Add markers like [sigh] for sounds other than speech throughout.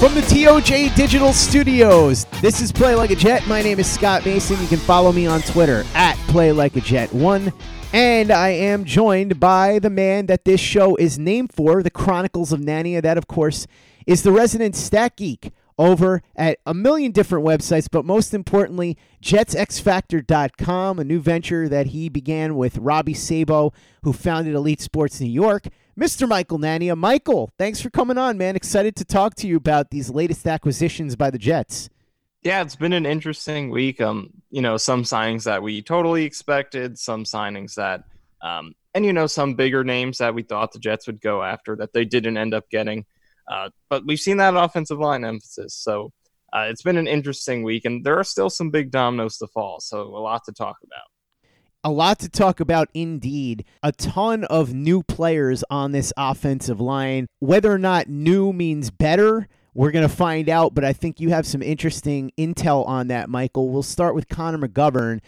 From the TOJ Digital Studios, this is Play Like a Jet. My name is Scott Mason. You can follow me on Twitter at Play Like a Jet One, and I am joined by the man that this show is named for, the Chronicles of Nania. That, of course, is the resident stat geek over at a million different websites, but most importantly, JetsXFactor.com, a new venture that he began with Robby Sabo, who founded Elite Sports New York. Mr. Michael Nania. Michael, thanks for coming on, man. Excited to talk to you about these latest acquisitions by the Jets. Yeah, it's been an interesting week. Um, you know, some signings that we totally expected, some signings that, um, and you know, some bigger names that we thought the Jets would go after that they didn't end up getting. Uh, but we've seen that offensive line emphasis, so uh, it's been an interesting week, and there are still some big dominoes to fall. So a lot to talk about. A lot to talk about indeed. A ton of new players on this offensive line. Whether or not new means better, we're going to find out, but I think you have some interesting intel on that, Michael. We'll start with Connor McGovern.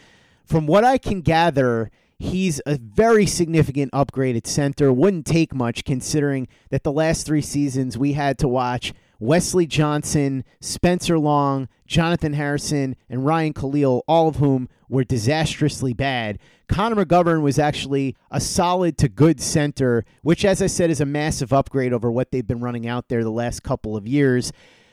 From what I can gather, he's a very significant upgraded center. Wouldn't take much considering that the last three seasons we had to watch Wesley Johnson, Spencer Long, Jonathan Harrison, and Ryan Kalil, all of whom were disastrously bad. Connor McGovern was actually a solid to good center, which, as I said, is a massive upgrade over what they've been running out there the last couple of years.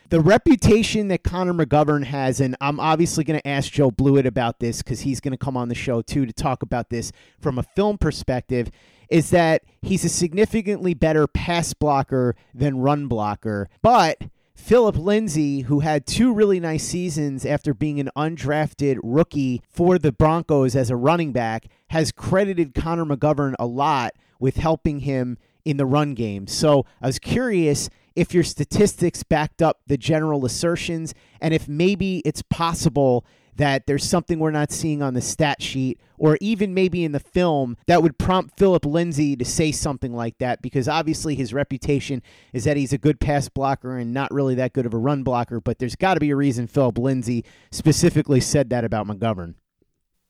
The reputation that Connor McGovern has, and I'm obviously going to ask Joe Blewett about this because he's going to come on the show too to talk about this from a film perspective, is that he's a significantly better pass blocker than run blocker. But Philip Lindsay, who had two really nice seasons after being an undrafted rookie for the Broncos as a running back, has credited Connor McGovern a lot with helping him in the run game. So I was curious if your statistics backed up the general assertions and if maybe it's possible that there's something we're not seeing on the stat sheet or even maybe in the film that would prompt Philip Lindsay to say something like that because obviously his reputation is that he's a good pass blocker and not really that good of a run blocker, but there's got to be a reason Philip Lindsay specifically said that about McGovern.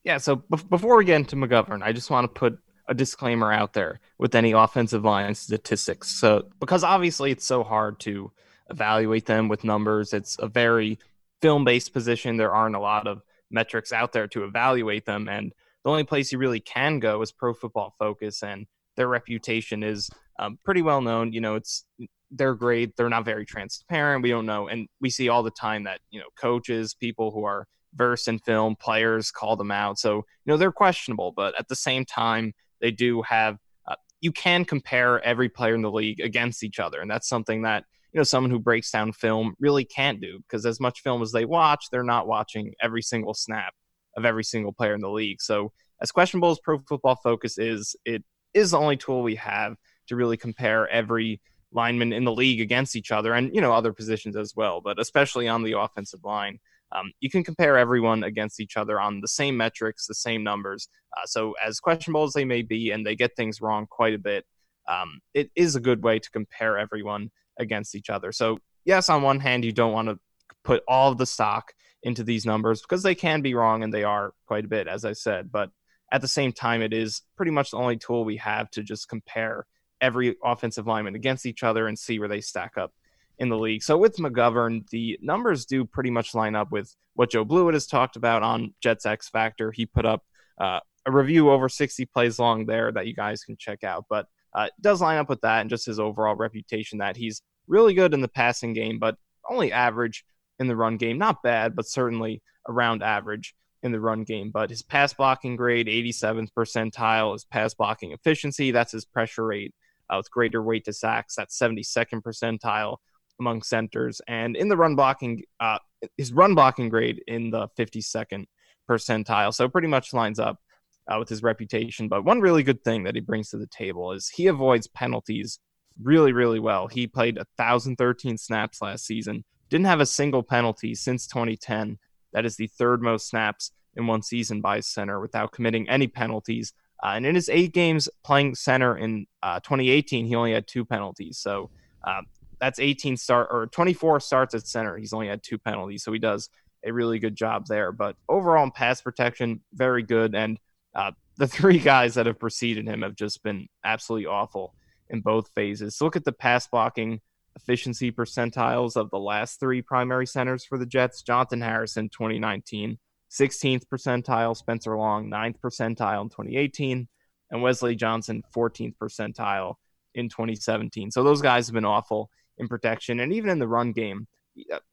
Yeah, so b- before we get into McGovern, I just want to put a disclaimer out there with any offensive line statistics. So, because obviously it's so hard to evaluate them with numbers, it's a very film based position. There aren't a lot of metrics out there to evaluate them. And the only place you really can go is Pro Football Focus, and their reputation is um, pretty well known. You know, it's they're great. They're not very transparent. We don't know, and we see all the time that you know coaches, people who are versed in film, players call them out. So you know they're questionable, but at the same time, they do have. Uh, you can compare every player in the league against each other, and that's something that you know someone who breaks down film really can't do because as much film as they watch they're not watching every single snap of every single player in the league. So as questionable as pro football focus is it is the only tool we have to really compare every lineman in the league against each other and you know other positions as well. But especially on the offensive line um, you can compare everyone against each other on the same metrics the same numbers. Uh, so as questionable as they may be and they get things wrong quite a bit um, it is a good way to compare everyone against each other. So, yes, on one hand, you don't want to put all the stock into these numbers because they can be wrong and they are quite a bit, as I said. But at the same time, it is pretty much the only tool we have to just compare every offensive lineman against each other and see where they stack up in the league. So with McGovern, the numbers do pretty much line up with what Joe Blewett has talked about on Jets X Factor. He put up uh, a review over 60 plays long there that you guys can check out. But uh, does line up with that and just his overall reputation that he's really good in the passing game, but only average in the run game. Not bad, but certainly around average in the run game. But his pass blocking grade, 87th percentile, his pass blocking efficiency, that's his pressure rate uh, with greater weight to sacks, that's 72nd percentile among centers. And in the run blocking, uh, his run blocking grade in the 52nd percentile. So pretty much lines up uh, with his reputation. But one really good thing that he brings to the table is he avoids penalties really, really well. He played 1,013 snaps last season, didn't have a single penalty since 2010. That is the third most snaps in one season by center without committing any penalties. Uh, and in his eight games playing center in uh, 2018, he only had two penalties. So uh, that's 18 start or 24 starts at center. He's only had two penalties, so he does a really good job there. But overall in pass protection, very good. And uh, the three guys that have preceded him have just been absolutely awful in both phases. So look at the pass blocking efficiency percentiles of the last three primary centers for the Jets. Jonathan Harrison, 2019, 16th percentile. Spencer Long, 9th percentile in 2018. And Wesley Johnson, 14th percentile in 2017. So those guys have been awful in protection and even in the run game.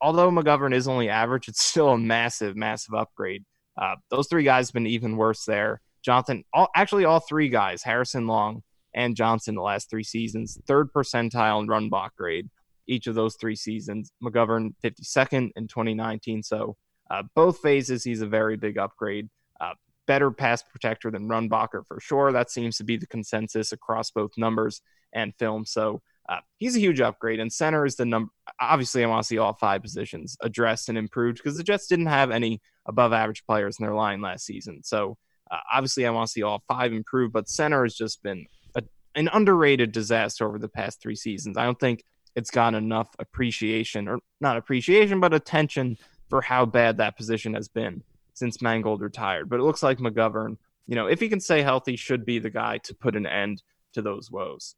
Although McGovern is only average, it's still a massive, massive upgrade. Uh, those three guys have been even worse there. Jonathan, all, actually, all three guys, Harrison Long and Johnson, the last three seasons, third percentile in run block grade each of those three seasons. McGovern 52nd in 2019. So uh, both phases, he's a very big upgrade. Uh, better pass protector than run blocker for sure. That seems to be the consensus across both numbers and film. So uh, he's a huge upgrade, and center is the number. Obviously, I want to see all five positions addressed and improved because the Jets didn't have any above average players in their line last season. So uh, obviously, I want to see all five improve, but center has just been a, an underrated disaster over the past three seasons. I don't think it's gotten enough appreciation, or not appreciation, but attention for how bad that position has been since Mangold retired. But it looks like McGovern, you know, if he can stay healthy, should be the guy to put an end to those woes.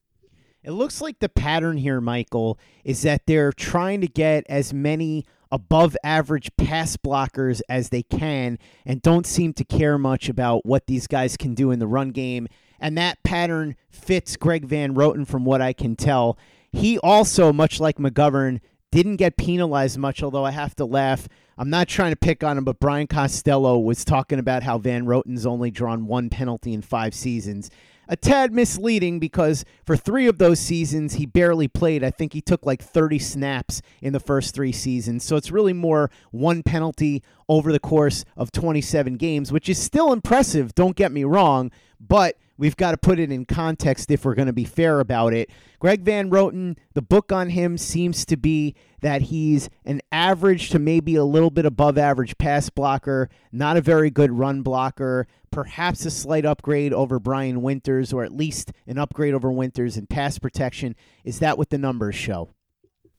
It looks like the pattern here, Michael, is that they're trying to get as many above average pass blockers as they can and don't seem to care much about what these guys can do in the run game. And that pattern fits Greg Van Roten from what I can tell. He also, much like McGovern, didn't get penalized much, although I have to laugh. I'm not trying to pick on him, but Brian Costello was talking about how Van Roten's only drawn one penalty in five seasons a tad misleading because for three of those seasons, he barely played. I think he took like 30 snaps in the first three seasons. So it's really more one penalty over the course of 27 games, which is still impressive, don't get me wrong, but we've got to put it in context if we're going to be fair about it. Greg Van Roten, the book on him seems to be that he's an average to maybe a little bit above average pass blocker, not a very good run blocker, perhaps a slight upgrade over Brian Winters, or at least an upgrade over Winters in pass protection. Is that what the numbers show?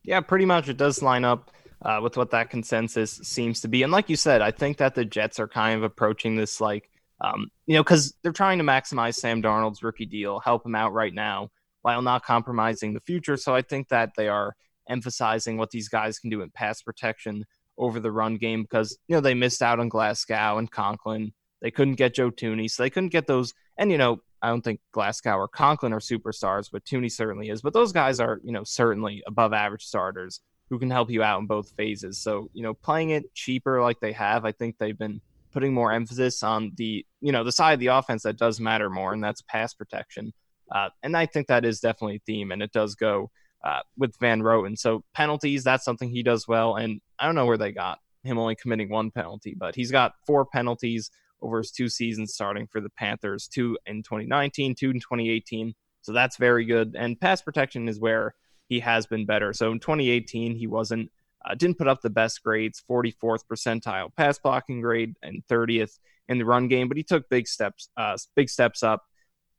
Yeah, pretty much. It does line up uh, with what that consensus seems to be. And like you said, I think that the Jets are kind of approaching this like, um, you know, because they're trying to maximize Sam Darnold's rookie deal, help him out right now while not compromising the future. So I think that they are emphasizing what these guys can do in pass protection over the run game because, you know, they missed out on Glasgow and Conklin. They couldn't get Joe Thuney, so they couldn't get those. And, you know, I don't think Glasgow or Conklin are superstars, but Thuney certainly is. But those guys are, you know, certainly above average starters who can help you out in both phases. So, you know, playing it cheaper like they have, I think they've been putting more emphasis on the, you know, the side of the offense that does matter more, and that's pass protection. Uh, and I think that is definitely a theme, and it does go uh, with Van Roten. So penalties, that's something he does well. And I don't know where they got him only committing one penalty, but he's got four penalties over his two seasons starting for the Panthers, two in 2019, two in 2018. So that's very good. And pass protection is where he has been better. So in 2018, he wasn't uh, didn't put up the best grades, 44th percentile pass blocking grade and 30th in the run game, but he took big steps, uh, big steps up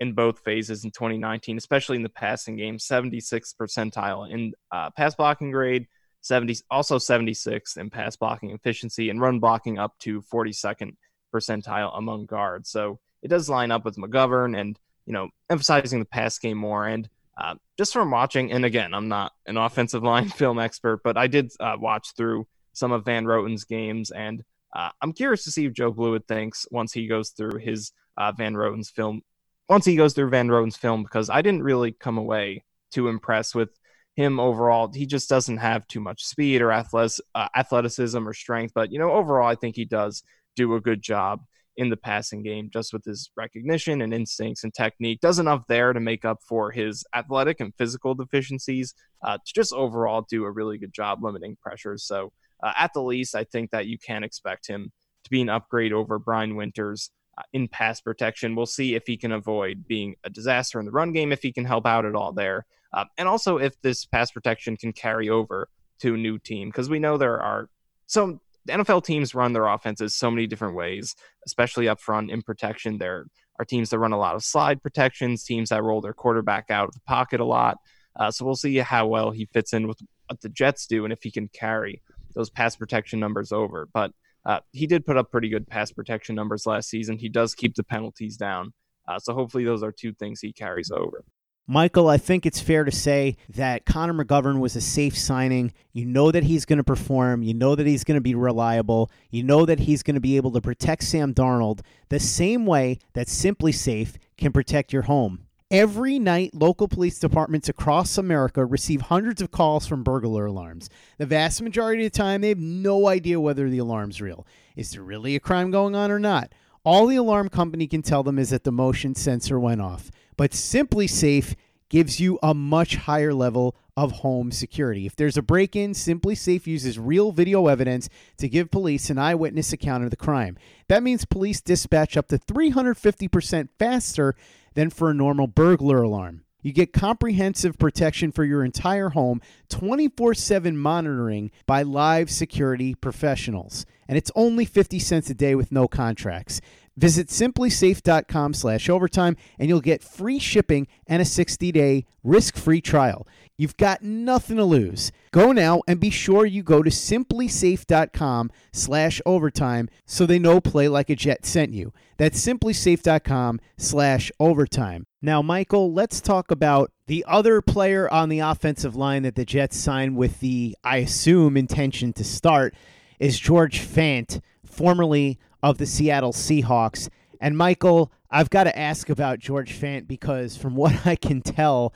in both phases in 2019, especially in the passing game, 76th percentile in uh, pass blocking grade, 70 also 76th in pass blocking efficiency, and run blocking up to 42nd percentile among guards. So it does line up with McGovern and you know emphasizing the pass game more. And uh, just from watching, and again, I'm not an offensive line [laughs] film expert, but I did uh, watch through some of Van Roten's games, and uh, I'm curious to see if Joe Blewett thinks once he goes through his uh, Van Roten's film once he goes through Van Roten's film because I didn't really come away too impressed with him overall. He just doesn't have too much speed or uh, athleticism or strength, but you know overall I think he does do a good job in the passing game just with his recognition and instincts and technique. Does enough there to make up for his athletic and physical deficiencies uh, to just overall do a really good job limiting pressures. So, uh, at the least, I think that you can expect him to be an upgrade over Brian Winters. Uh, in pass protection, we'll see if he can avoid being a disaster in the run game, if he can help out at all there, uh, and also if this pass protection can carry over to a new team because we know there are some NFL teams run their offenses so many different ways, especially up front in protection. There are teams that run a lot of slide protections, teams that roll their quarterback out of the pocket a lot. Uh, so we'll see how well he fits in with what the Jets do and if he can carry those pass protection numbers over. But uh, he did put up pretty good pass protection numbers last season. He does keep the penalties down. Uh, so hopefully those are two things he carries over. Michael, I think it's fair to say that Connor McGovern was a safe signing. You know that he's going to perform. You know that he's going to be reliable. You know that he's going to be able to protect Sam Darnold the same way that SimpliSafe can protect your home. Every night, local police departments across America receive hundreds of calls from burglar alarms. The vast majority of the time, they have no idea whether the alarm's real. Is there really a crime going on or not? All the alarm company can tell them is that the motion sensor went off. But SimpliSafe gives you a much higher level of home security. If there's a break in, SimpliSafe uses real video evidence to give police an eyewitness account of the crime. That means police dispatch up to 350% faster than for a normal burglar alarm. You get comprehensive protection for your entire home, 24 7 monitoring by live security professionals. And it's only 50 cents a day with no contracts. Visit simplisafe.com slash overtime and you'll get free shipping and a 60-day risk-free trial. You've got nothing to lose. Go now and be sure you go to simplisafe.com slash overtime so they know Play Like a Jet sent you. That's simplisafe.com slash overtime. Now, Michael, let's talk about the other player on the offensive line that the Jets signed with the, I assume, intention to start is George Fant, formerly of the Seattle Seahawks. And Michael, I've got to ask about George Fant because from [laughs] what I can tell,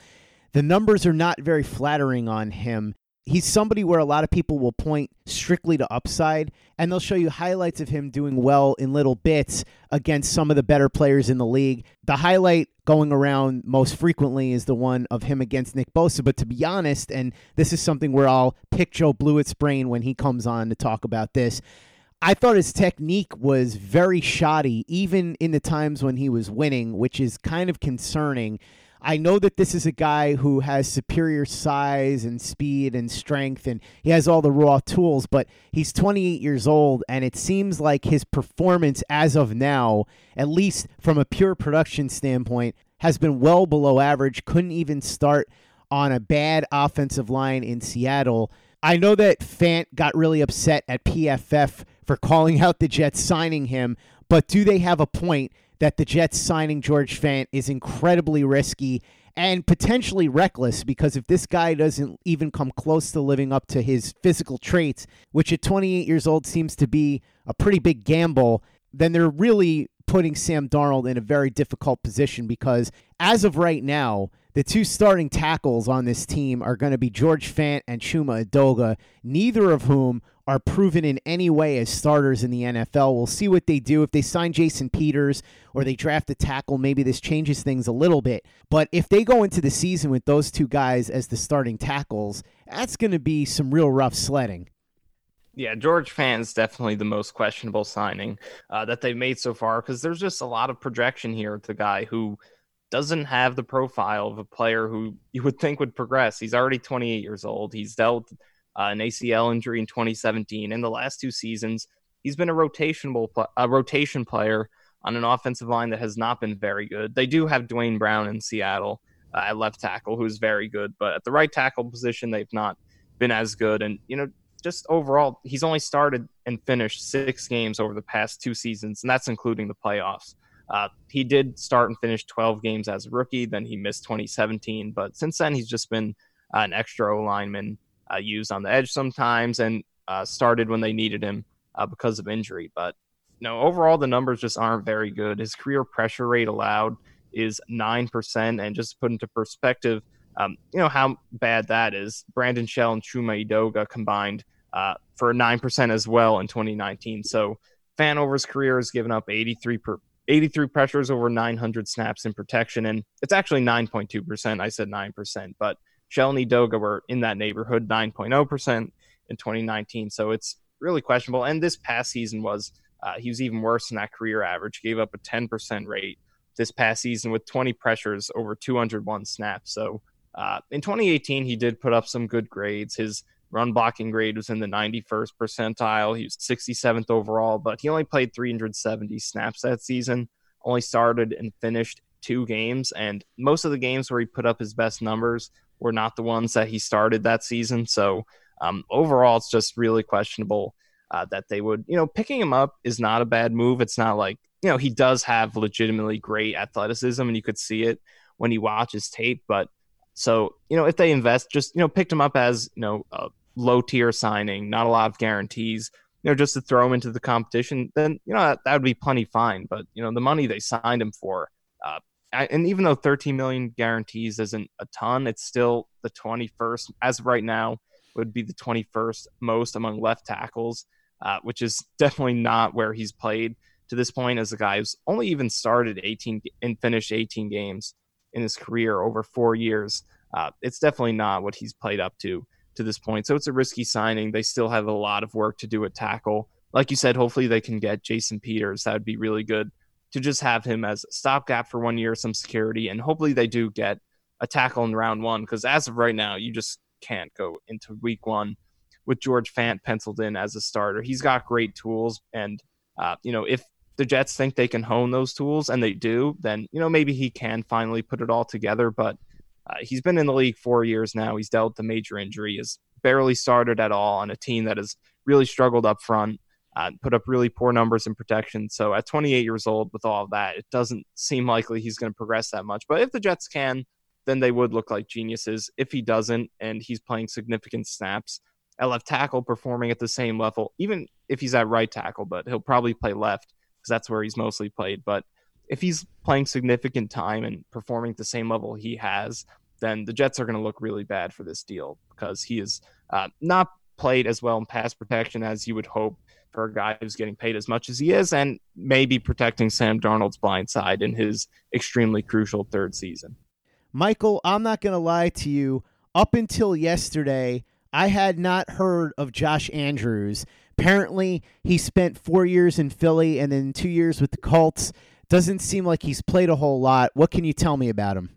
the numbers are not very flattering on him. He's somebody where a lot of people will point strictly to upside, and they'll show you highlights of him doing well in little bits against some of the better players in the league. The highlight going around most frequently is the one of him against Nick Bosa. But to be honest, and this is something where I'll pick Joe Blewett's brain when he comes on to talk about this. I thought his technique was very shoddy, even in the times when he was winning, which is kind of concerning. I know that this is a guy who has superior size and speed and strength, and he has all the raw tools, but he's 28 years old, and it seems like his performance as of now, at least from a pure production standpoint, has been well below average. Couldn't even start on a bad offensive line in Seattle. I know that Fant got really upset at PFF for calling out the Jets signing him, but do they have a point that the Jets signing George Fant is incredibly risky and potentially reckless? Because if this guy doesn't even come close to living up to his physical traits, which at 28 years old seems to be a pretty big gamble, then they're really putting Sam Darnold in a very difficult position because as of right now, the two starting tackles on this team are going to be George Fant and Chuma Edoga, neither of whom are proven in any way as starters in the NFL. We'll see what they do. If they sign Jason Peters or they draft a tackle, maybe this changes things a little bit. But if they go into the season with those two guys as the starting tackles, that's going to be some real rough sledding. Yeah, George Fant's definitely the most questionable signing uh, that they've made so far because there's just a lot of projection here with the guy who doesn't have the profile of a player who you would think would progress. He's already 28 years old. He's dealt an ACL injury in 2017. In the last two seasons, he's been a rotational a rotation player on an offensive line that has not been very good. They do have Duane Brown in Seattle uh, at left tackle, who's very good, but at the right tackle position, they've not been as good. And you know, just overall, he's only started and finished six games over the past two seasons, and that's including the playoffs. Uh, he did start and finish 12 games as a rookie. Then he missed 2017. But since then, he's just been uh, an extra O lineman uh, used on the edge sometimes and uh, started when they needed him uh, because of injury. But no, overall, the numbers just aren't very good. His career pressure rate allowed is 9%. And just to put into perspective, um, you know, how bad that is. Brandon Shell and Chuma Edoga combined uh, for 9% as well in 2019. So Fanover's career has given up 83 per 83 pressures over 900 snaps in protection, and it's actually 9.2%. I said 9%, but Shell and Edoga were in that neighborhood, 9.0% in 2019. So it's really questionable. And this past season was uh, he was even worse than that career average. Gave up a 10% rate this past season with 20 pressures over 201 snaps. So uh, in 2018, he did put up some good grades. His run blocking grade was in the 91st percentile. He was 67th overall, but he only played 370 snaps that season. Only started and finished two games, and most of the games where he put up his best numbers were not the ones that he started that season. So um, overall, it's just really questionable uh, that they would, you know, picking him up is not a bad move. It's not like, you know, he does have legitimately great athleticism and you could see it when you watch his tape. But so, you know, if they invest, just, you know, picked him up as, you know, a low tier signing, not a lot of guarantees, you know, just to throw him into the competition, then, you know, that, that would be plenty fine. But, you know, the money they signed him for, uh, and even though 13 million guarantees isn't a ton, it's still the 21st as of right now would be the 21st most among left tackles, uh, which is definitely not where he's played to this point as a guy who's only even started 18 and finished 18 games in his career over four years. Uh, it's definitely not what he's played up to to this point. So it's a risky signing. They still have a lot of work to do at tackle. Like you said, hopefully they can get Jason Peters. That would be really good to just have him as a stopgap for one year, some security, and hopefully they do get a tackle in round one. Because as of right now, you just can't go into week one with George Fant penciled in as a starter. He's got great tools, and uh, you know if the Jets think they can hone those tools, and they do, then you know maybe he can finally put it all together. But uh, he's been in the league four years now. He's dealt a major injury. Has barely started at all on a team that has really struggled up front. Uh, put up really poor numbers in protection. So at 28 years old, with all of that, it doesn't seem likely he's going to progress that much. But if the Jets can, then they would look like geniuses. If he doesn't, and he's playing significant snaps at left tackle, performing at the same level, even if he's at right tackle, but he'll probably play left because that's where he's mostly played. But if he's playing significant time and performing at the same level he has, then the Jets are going to look really bad for this deal because he is uh, not played as well in pass protection as you would hope for a guy who's getting paid as much as he is and maybe protecting Sam Darnold's blind side in his extremely crucial third season. Michael, I'm not going to lie to you. Up until yesterday, I had not heard of Josh Andrews. Apparently, he spent four years in Philly and then two years with the Colts. Doesn't seem like he's played a whole lot. What can you tell me about him?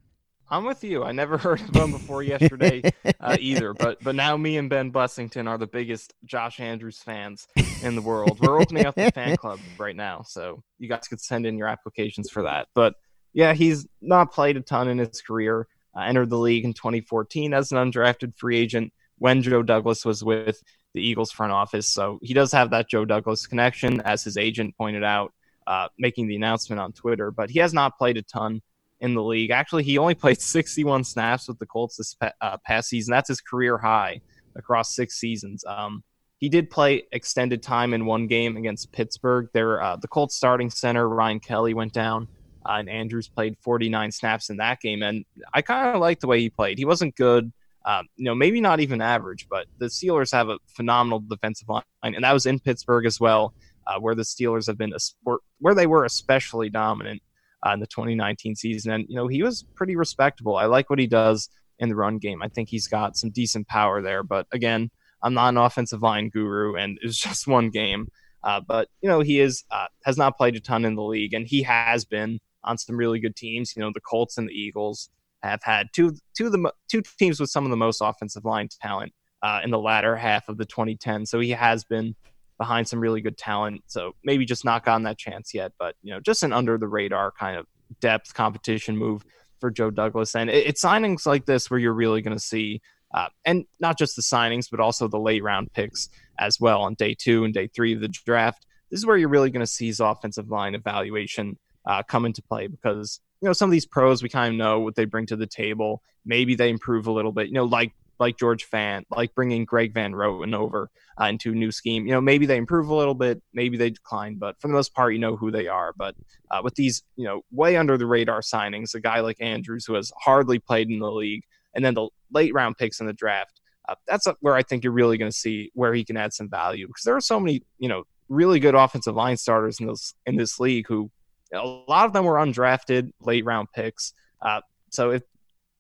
I'm with you. I never [laughs] heard of him before yesterday uh, either, but but now me and Ben Blessington are the biggest Josh Andrews fans in the world. We're opening up the fan [laughs] club right now, so you guys could send in your applications for that. But yeah, he's not played a ton in his career. Uh, entered the league in 2014 as an undrafted free agent when Joe Douglas was with the Eagles front office. So he does have that Joe Douglas connection, as his agent pointed out, uh, making the announcement on Twitter. But he has not played a ton in the league. Actually, he only [laughs] played 61 snaps with the Colts this uh, past season. That's his career high across six seasons. Um, he did play extended time in one game against Pittsburgh. There, uh, the Colts starting center Ryan Kelly went down, uh, and Andrews played 49 snaps in that game. And I kind of liked the way he played. He wasn't good, um, you know, maybe not even average, but the Steelers have a phenomenal defensive line, and that was in Pittsburgh as well, uh, where the Steelers have been a sport where they were especially dominant uh, in the 2019 season. And, you know, he was pretty respectable. I like what he does in the run game. I think he's got some decent power there. But again, I'm not an offensive line guru, and [laughs] it's just one game. Uh, but you know, he is uh, has not played a ton in the league, and he has been on some really good teams. You know, the Colts and the Eagles have had two two of the two teams with some of the most offensive line talent uh, in the latter half of the 2010s. So he has been behind some really good talent. So maybe just not gotten that chance yet, but you know, just an under the radar kind of depth competition move for Joe Douglas. And it, it's signings like this where you're really going to see, uh, and not just the signings, but also the late round picks as well on day two and day three of the draft. This is where you're really going to see his offensive line evaluation uh, come into play because you know some of these pros we kind of know what they bring to the table. Maybe they improve a little bit. You know, like like George Fant, like bringing Greg Van Roten over uh, into a new scheme. You know, maybe they improve a little bit, maybe they decline, but for the most part, you know who they are. But uh, with these, you know, way under the radar signings, a guy like Andrews who has hardly played in the league, and then the late round picks in the draft, uh, that's where I think you're really going to see where he can add some value because there are so many, you know, really good offensive line starters in this in this league who a lot of them were undrafted late round picks. Uh, so if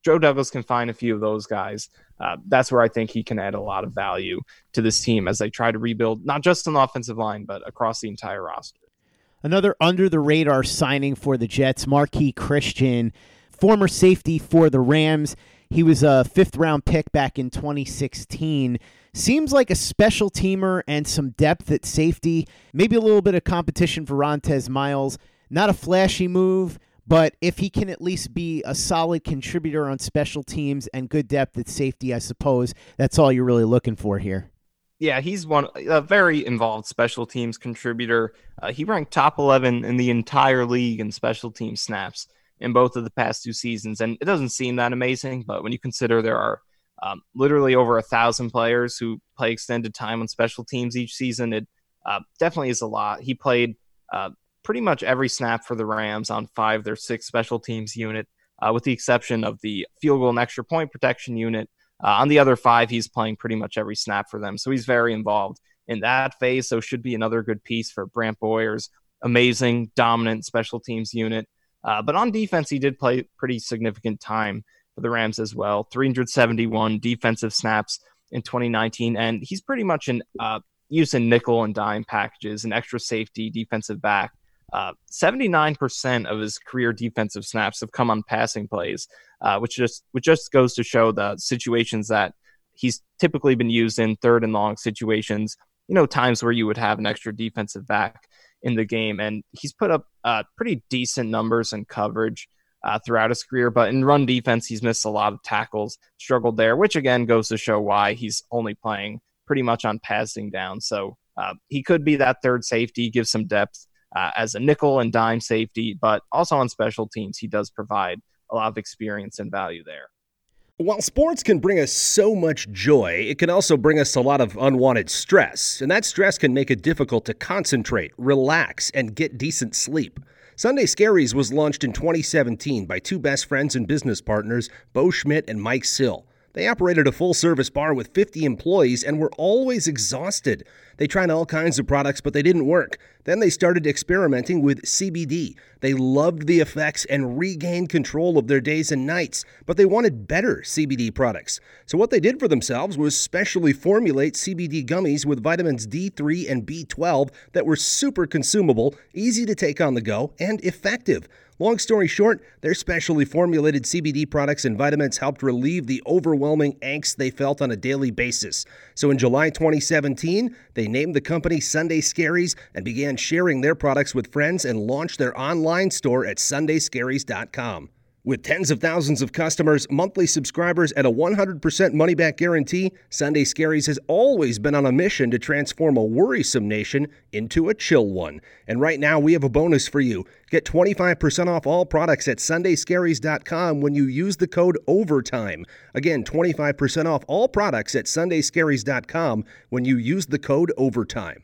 Joe Douglas can find a few of those guys, uh, that's where I think he can add a lot of value to this team as they try to rebuild not just an offensive line but across the entire roster. Another under the radar signing for the Jets, Marqui Christian, former safety for the Rams. He was a fifth round pick back in 2016. Seems like a special teamer and some depth at safety. Maybe a little bit of competition for Rontez Miles. Not a flashy move, but if he can at least be a solid contributor on special teams and good depth at safety, I suppose that's all you're really looking for here. Yeah, he's one a very involved special teams contributor. Uh, he ranked top 11 in the entire league in special team snaps in both of the past two seasons, and it doesn't seem that amazing. But when you consider there are um, literally over a thousand players who play extended time on special teams each season, it uh, definitely is a lot. He played uh, pretty much every snap for the Rams on five their six special teams unit, uh, with the exception of the field goal and extra point protection unit. Uh, on the other five, he's playing pretty much every snap for them, so he's very involved in that phase. So should be another good piece for Brant Boyer's amazing, dominant special teams unit. Uh, but on defense, he did play pretty significant time for the Rams as well. 371 defensive snaps in 2019, and he's pretty much in uh, use in nickel and dime packages, an extra safety defensive back. Uh, 79% of his career defensive snaps have come on passing plays, uh, which just which just goes to show the situations that he's typically been used in third and long situations. You know, times where you would have an extra defensive back in the game, and he's put up uh, pretty decent numbers in coverage uh, throughout his career. But in run defense, he's missed a lot of tackles, struggled there, which again goes to show why he's only playing pretty much on passing down. So uh, he could be that third safety, give some depth uh, as a nickel and dime safety, but also on special teams, he does provide a lot of experience and value there. While sports can bring us so much joy, it can also bring us a lot of unwanted stress, and that stress can make it difficult to concentrate, relax, and get decent sleep. Sunday Scaries was launched in 2017 by two best friends and business partners, Bo Schmidt and Mike Sill. They operated a full service bar with 50 employees and were always exhausted. They tried all kinds of products, but they didn't work. Then they started experimenting with CBD. They loved the effects and regained control of their days and nights, but they wanted better CBD products. So, what they did for themselves was specially formulate CBD gummies with vitamins D3 and B12 that were super consumable, easy to take on the go, and effective. Long story short, their specially formulated CBD products and vitamins helped relieve the overwhelming angst they felt on a daily basis. So in July 2017, they named the company Sunday Scaries and began sharing their products with friends and launch their online store at sundayscaries.com. With tens of thousands of customers, monthly subscribers, and a 100% money back guarantee, Sunday Scaries has always been on a mission to transform a worrisome nation into a chill one. And right now, we have a bonus for you. Get 25% off all products at sundayscaries.com when you use the code OVERTIME. Again, 25% off all products at sundayscaries.com when you use the code OVERTIME.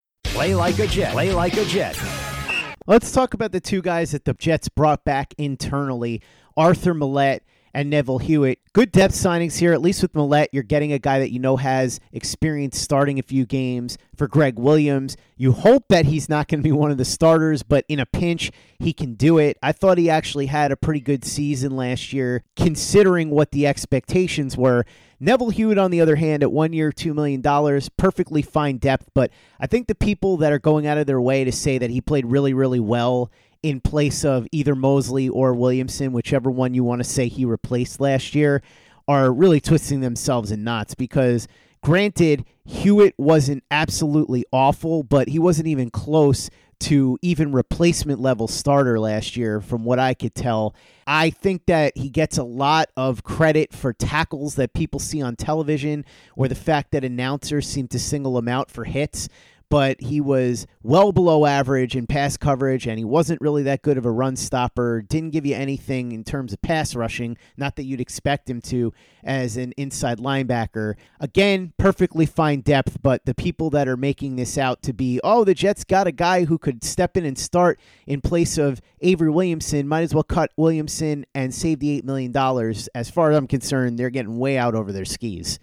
Play like a Jet. Play like a Jet. Let's talk about the two guys that the Jets brought back internally Arthur Maulet and Neville Hewitt. Good depth signings here, at least with Maulet. You're getting a guy that you know has experience starting a few games. For Gregg Williams, you hope that he's not going to be one of the starters, but in a pinch, he can do it. I thought he actually had a pretty good season last year, considering what the expectations were. Neville Hewitt, on the other hand, at one year, $2 million, perfectly fine depth. But I think the people that are going out of their way to say that he played really, really well in place of either Mosley or Williamson, whichever one you want to say he replaced last year, are really twisting themselves in knots because granted, Hewitt wasn't absolutely awful, but he wasn't even close to even replacement level starter last year, from what I could tell. I think that he gets a lot of credit for tackles that people see on television or the fact that announcers seem to single him out for hits but he was well below average in pass coverage and he wasn't really that good of a run stopper. Didn't give you anything in terms of pass rushing, not that you'd expect him to as an inside linebacker. Again, perfectly fine depth, but the people that are making this out to be, oh, the Jets got a guy who could step in and start in place of Avery Williamson, might as well cut Williamson and save the $8 million. As far as I'm concerned, they're getting way out over their skis.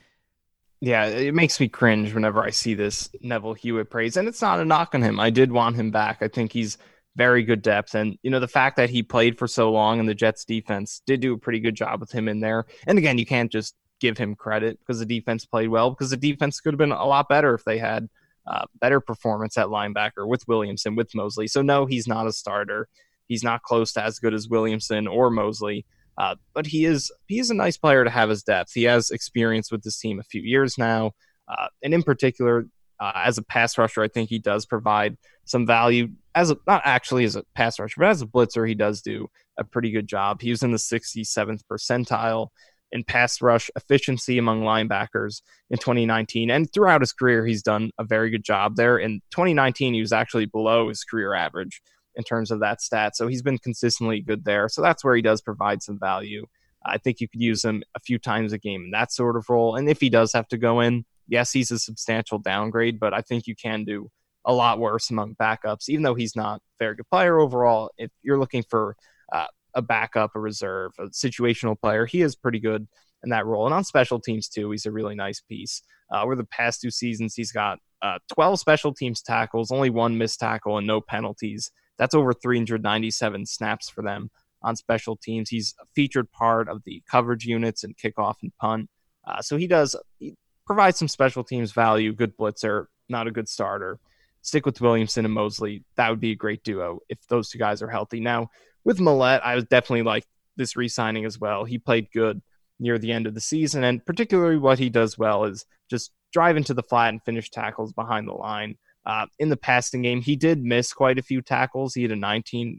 Yeah, it makes me cringe whenever I see this Neville Hewitt praise, and it's not a knock on him. I did want him back. I think he's very good depth, and you know the fact that he played for so long and the Jets defense did do a pretty good job with him in there. And again, you can't just give him credit because the defense played well because the defense could have been a lot better if they had uh, better performance at linebacker with Williamson with Mosley. So no, he's not a starter. He's not close to as good as Williamson or Mosley. Uh, but he is he is a nice player to have as depth. He has experience with this team a few years now, uh, and in particular, uh, as a pass rusher, I think he does provide some value. As a, not actually as a pass rusher, but as a blitzer, he does do a pretty good job. He was in the 67th percentile in pass rush efficiency among linebackers in 2019, and throughout his career, he's done a very good job there. In 2019, he was actually below his career average in terms of that stat. So he's been consistently good there. So that's where he does provide some value. I think you could use him a few times a game in that sort of role. And if he does have to go in, yes, he's a substantial downgrade, but I think you can do a lot worse among backups, even though he's not a very good player overall. If you're looking for uh, a backup, a reserve, a situational player, he is pretty good in that role. And on special teams, too, he's a really nice piece. Uh, over the past two seasons, he's got uh, 12 special teams tackles, only one missed tackle, and no penalties. That's over 397 snaps for them on special teams. He's a featured part of the coverage units and kickoff and punt. Uh, so he does he provides some special teams value. Good blitzer, not a good starter. Stick with Williamson and Mosley. That would be a great duo if those two guys are healthy. Now with Maulet, I was definitely like this re-signing as well. He played good near the end of the season, and particularly what he does well is just drive into the flat and finish tackles behind the line. Uh, in the passing game, he did miss quite a few tackles. He had a 19%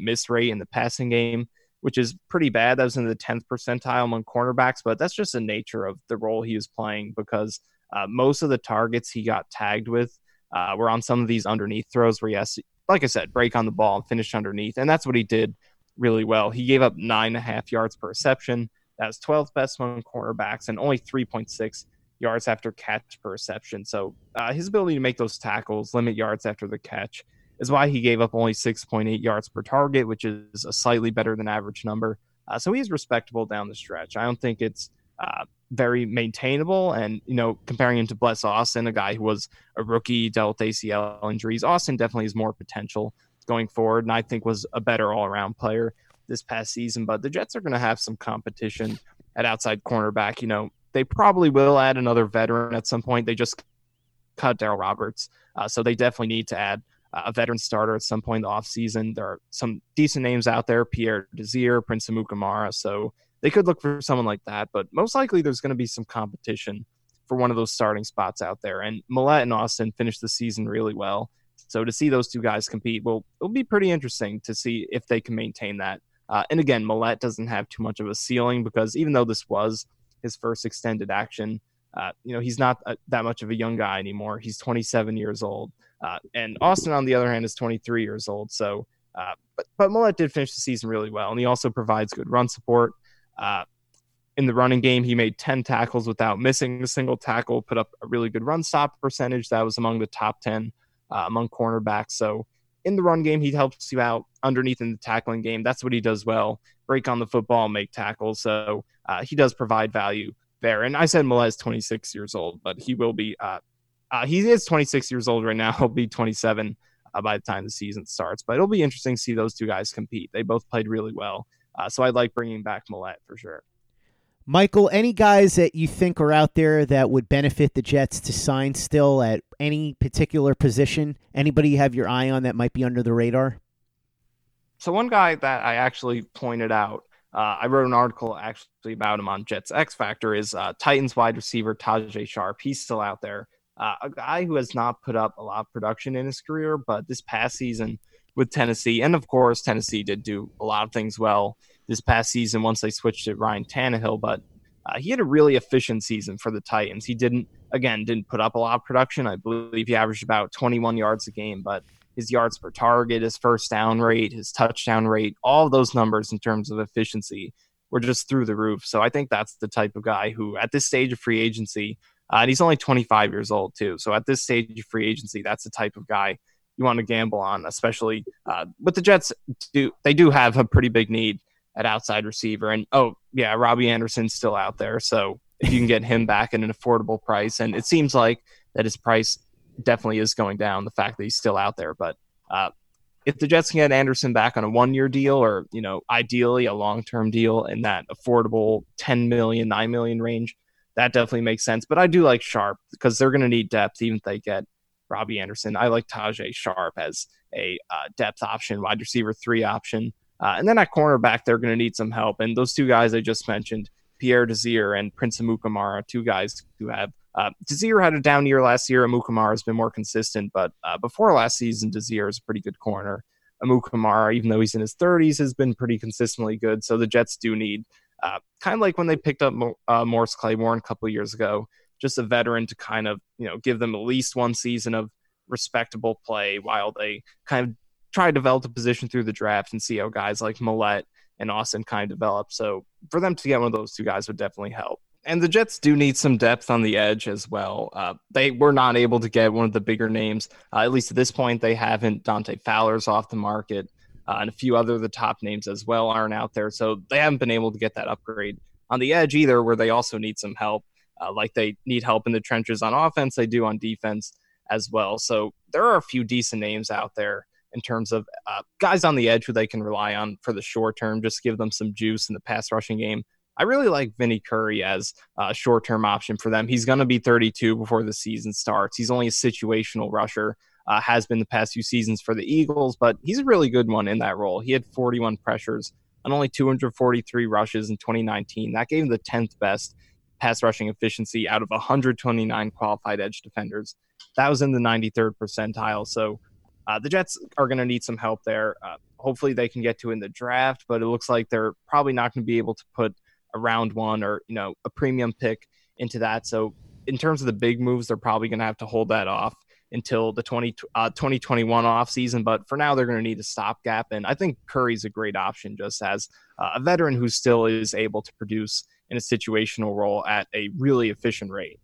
miss rate in the passing game, which is pretty bad. That was in the 10th percentile among cornerbacks, but that's just the nature of the role he was playing because uh, most of the targets he got tagged with uh, were on some of these underneath throws where he has, like I said, break on the ball and finish underneath. And that's what he did really well. He gave up nine and a half yards per reception. That was 12th best among cornerbacks and only 3.6 yards after catch per reception. So uh, his ability to make those tackles, limit yards after the catch, is why he gave up only 6.8 yards per target, which is a slightly better than average number. Uh, so he's respectable down the stretch. I don't think it's uh, very maintainable. And, you know, comparing him to Bless Austin, a guy who was a rookie, dealt with ACL injuries, Austin definitely has more potential going forward. And I think was a better all around player this past season. But the Jets are going to have some competition at outside cornerback. You know, they probably will add another veteran at some point. They just cut Darryl Roberts, uh, so they definitely need to add a veteran starter at some point in the offseason. There are some decent names out there, Pierre Desir, Prince Amukamara, so they could look for someone like that. But most likely, there's going to be some competition for one of those starting spots out there. And Maulet and Austin finished the season really well. So to see those two guys compete, well, it'll be pretty interesting to see if they can maintain that. Uh, and again, Maulet doesn't have too much of a ceiling because even though this was his first extended action. Uh, you know, he's not a, that much of a young guy anymore. He's 27 years old. Uh, and Austin, on the other hand, is 23 years old. So, uh, but, but Maulet did finish the season really well, and he also provides good run support. Uh, in the running game, he made 10 tackles without missing a single tackle, put up a really good run stop percentage. That was among the top 10 uh, among cornerbacks. So, in the run game, he helps you out underneath in the tackling game. That's what he does well break on the football, make tackles. So uh, he does provide value there. And I said is 26 years old, but he will be, uh, uh, he is 26 years old right now. [laughs] He'll be 27 uh, by the time the season starts. But it'll be interesting to see those two guys compete. They both played really well. Uh, so I like bringing back Maulet for sure. Michael, any guys that you think are out there that would benefit the Jets to sign still at any particular position? Anybody you have your eye on that might be under the radar? So one guy that I actually pointed out, uh, I wrote an article actually about him on Jets X Factor, is uh, Titans wide receiver Tajaé Sharpe. He's still out there. Uh, a guy who has not put up a lot of production in his career, but this past season with Tennessee, and of course Tennessee did do a lot of things well this past season once they switched to Ryan Tannehill, but uh, he had a really efficient season for the Titans. He didn't, again, didn't put up a lot of production. I believe he averaged about 21 yards a game, but his yards per target, his first down rate, his touchdown rate, all those numbers in terms of efficiency were just through the roof. So I think that's the type of guy who, at this stage of free agency, uh, and he's only 25 years old too. So at this stage of free agency, that's the type of guy you want to gamble on, especially uh, with the Jets. Do they do have a pretty big need at outside receiver? And oh yeah, Robby Anderson's still out there. So if you can get him back at an affordable price, and it seems like that his price definitely is going down. The fact that he's still out there, but uh, if the Jets can get Anderson back on a one-year deal, or you know, ideally a long-term deal in that affordable 10 million, 9 million range, that definitely makes sense. But I do like Sharpe because they're going to need depth, even if they get Robby Anderson. I like Tajaé Sharpe as a uh, depth option, wide receiver three option. Uh, and then at cornerback, they're going to need some help. And those two guys I just mentioned, Pierre Desir and Prince Amukamara, two guys who have. Uh, Desir had a down year last year. Amukamara has been more consistent, but uh, before last season, Desir is a pretty good corner. Amukamara, even though he's in his 30s, has been pretty consistently good. So the Jets do need, uh, kind of like when they picked up uh, Morris Claiborne a couple years ago, just a veteran to kind of you know give them at least one season of respectable play while they kind of try to develop a position through the draft and see how guys like Maulet and Austin kind of develop. So for them to get one of those two guys would definitely help. And the Jets do need some depth on the edge as well. Uh, they were not able to get one of the bigger names. Uh, at least at this point, they haven't. Dante Fowler's off the market, uh, and a few other of the top names as well aren't out there. So they haven't been able to get that upgrade on the edge either, where they also need some help. Uh, like they need help in the trenches on offense, they do on defense as well. So there are a few decent names out there in terms of uh, guys on the edge who they can rely on for the short term, just give them some juice in the pass rushing game. I really like Vinny Curry as a short term option for them. He's going to be 32 before the season starts. He's only a situational rusher, uh, has been the past few seasons for the Eagles, but he's a really good one in that role. He had 41 pressures and only 243 rushes in 2019. That gave him the 10th best pass rushing efficiency out of 129 qualified edge defenders. That was in the 93rd percentile. So uh, the Jets are going to need some help there. Uh, hopefully, they can get to in the draft, but it looks like they're probably not going to be able to put a round one or you know a premium pick into that. So in terms of the big moves, they're probably going to have to hold that off until the 20, uh, 2021 off season. But for now, they're going to need a stopgap. And I think Curry's a great option just as uh, a veteran who still is able to produce in a situational role at a really efficient rate.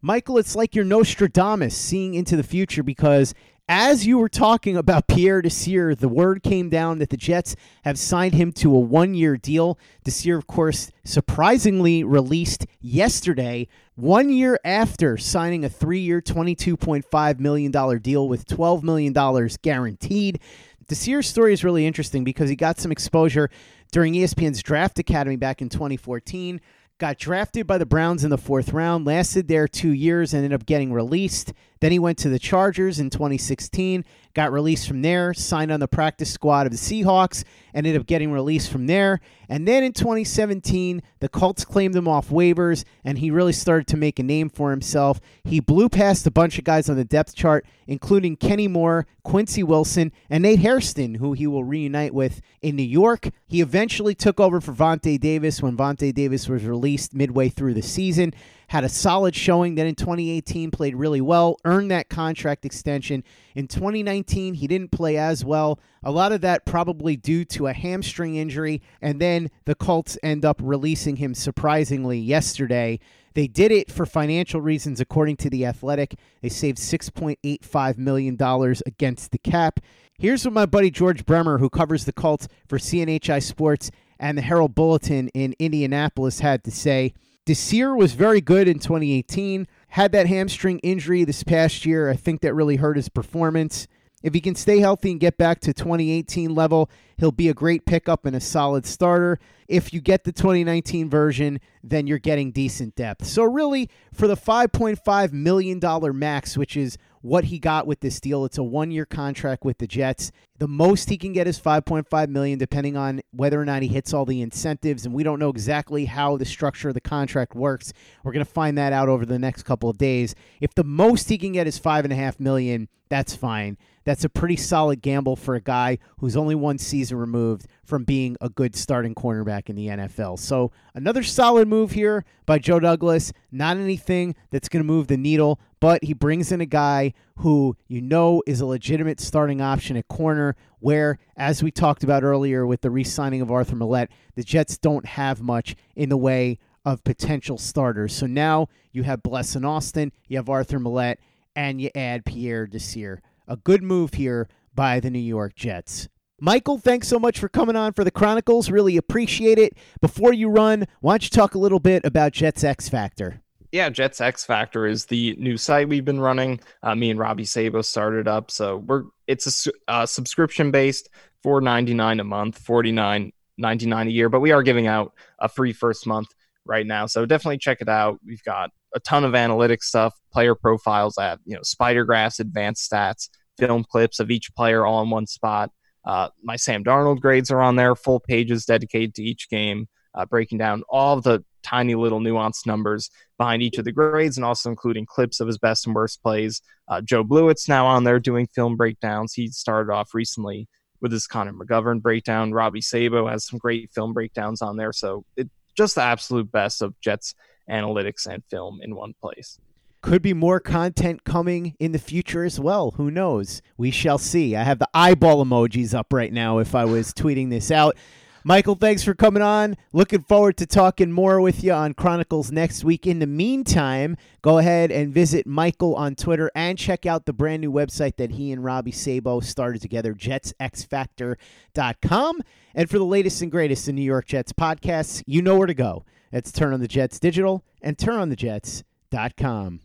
Michael, it's like you're Nostradamus seeing into the future because as you were talking about Pierre Desir, the word came down that the Jets have signed him to a one year deal. Desir, of course, surprisingly released yesterday, one year after signing a three year, $22.5 million deal with $12 million guaranteed. Desir's story is really interesting because he got some exposure during ESPN's Draft Academy back in 2014 got drafted by the Browns in the fourth round, lasted there two years, and ended up getting released. Then he went to the Chargers in 2016, got released from there, signed on the practice squad of the Seahawks, ended up getting released from there. And then in 2017, the Colts claimed him off waivers, and he really started to make a name for himself. He blew past a bunch of guys on the depth chart, including Kenny Moore, Quincy Wilson, and Nate Hairston, who he will reunite with in New York. He eventually took over for Vontae Davis when Vontae Davis was released midway through the season had a solid showing. Then in 2018, played really well, earned that contract extension. In 2019, he didn't play as well. A lot of that probably due to a hamstring injury. And then the Colts end up releasing him surprisingly yesterday. They did it for financial reasons, according to The Athletic. They saved $6.85 million against the cap. Here's what my buddy George Bremer, who covers the Colts for CNHI Sports and the Herald Bulletin in Indianapolis, had to say. Desir was very good in 2018. Had that hamstring injury this past year. I think that really hurt his performance. If he can stay healthy and get back to 2018 level, he'll be a great pickup and a solid starter. If you get the 2019 version, then you're getting decent depth. So, really, for the $5.5 million max, which is what he got with this deal. It's a one-year contract with the Jets. The most he can get is 5.5 million depending on whether or not he hits all the incentives and we don't know exactly how the structure of the contract works. We're going to find that out over the next couple of days. If the most he can get is 5.5 million, that's fine. That's a pretty solid gamble for a guy who's only one season removed from being a good starting cornerback in the NFL. So, another solid move here by Joe Douglas. Not anything that's going to move the needle, but he brings in a guy who you know is a legitimate starting option at corner, where, as we talked about earlier with the re signing of Arthur Maulet, the Jets don't have much in the way of potential starters. So now you have Blessuan Austin, you have Arthur Maulet, and you add Pierre Desir. A good move here by the New York Jets. Michael, thanks so much for coming on for the Chronicles. Really appreciate it. Before you run, why don't you talk a little bit about Jets X Factor? Yeah, Jets X Factor is the new site we've been running. Uh, me and Robby Sabo started up, so we're it's a uh, subscription based, four ninety nine a month, forty nine ninety nine a year. But we are giving out a free first month right now, so definitely check it out. We've got a ton of analytic stuff, player profiles at you know spider graphs, advanced stats, film clips of each player all in one spot. Uh, my Sam Darnold grades are on there, full pages dedicated to each game, uh, breaking down all the tiny little nuanced numbers behind each of the grades, and also including clips of his best and worst plays. Uh, Joe Blewett's now on there doing film breakdowns. He started off recently with his Connor McGovern breakdown. Robby Sabo has some great film breakdowns on there. So it just the absolute best of Jets analytics and film in one place. Could be more content coming in the future as well. Who knows? We shall see. I have the eyeball emojis up right now if I was tweeting this out. Michael, thanks for coming on. Looking forward to talking more with you on Chronicles next week. In the meantime, go ahead and visit Michael on Twitter and check out the brand new website that he and Robby Sabo started together, jetsxfactor.com. And for the latest and greatest in New York Jets podcasts, you know where to go. It's Turn on the Jets Digital and turnonthejets.com.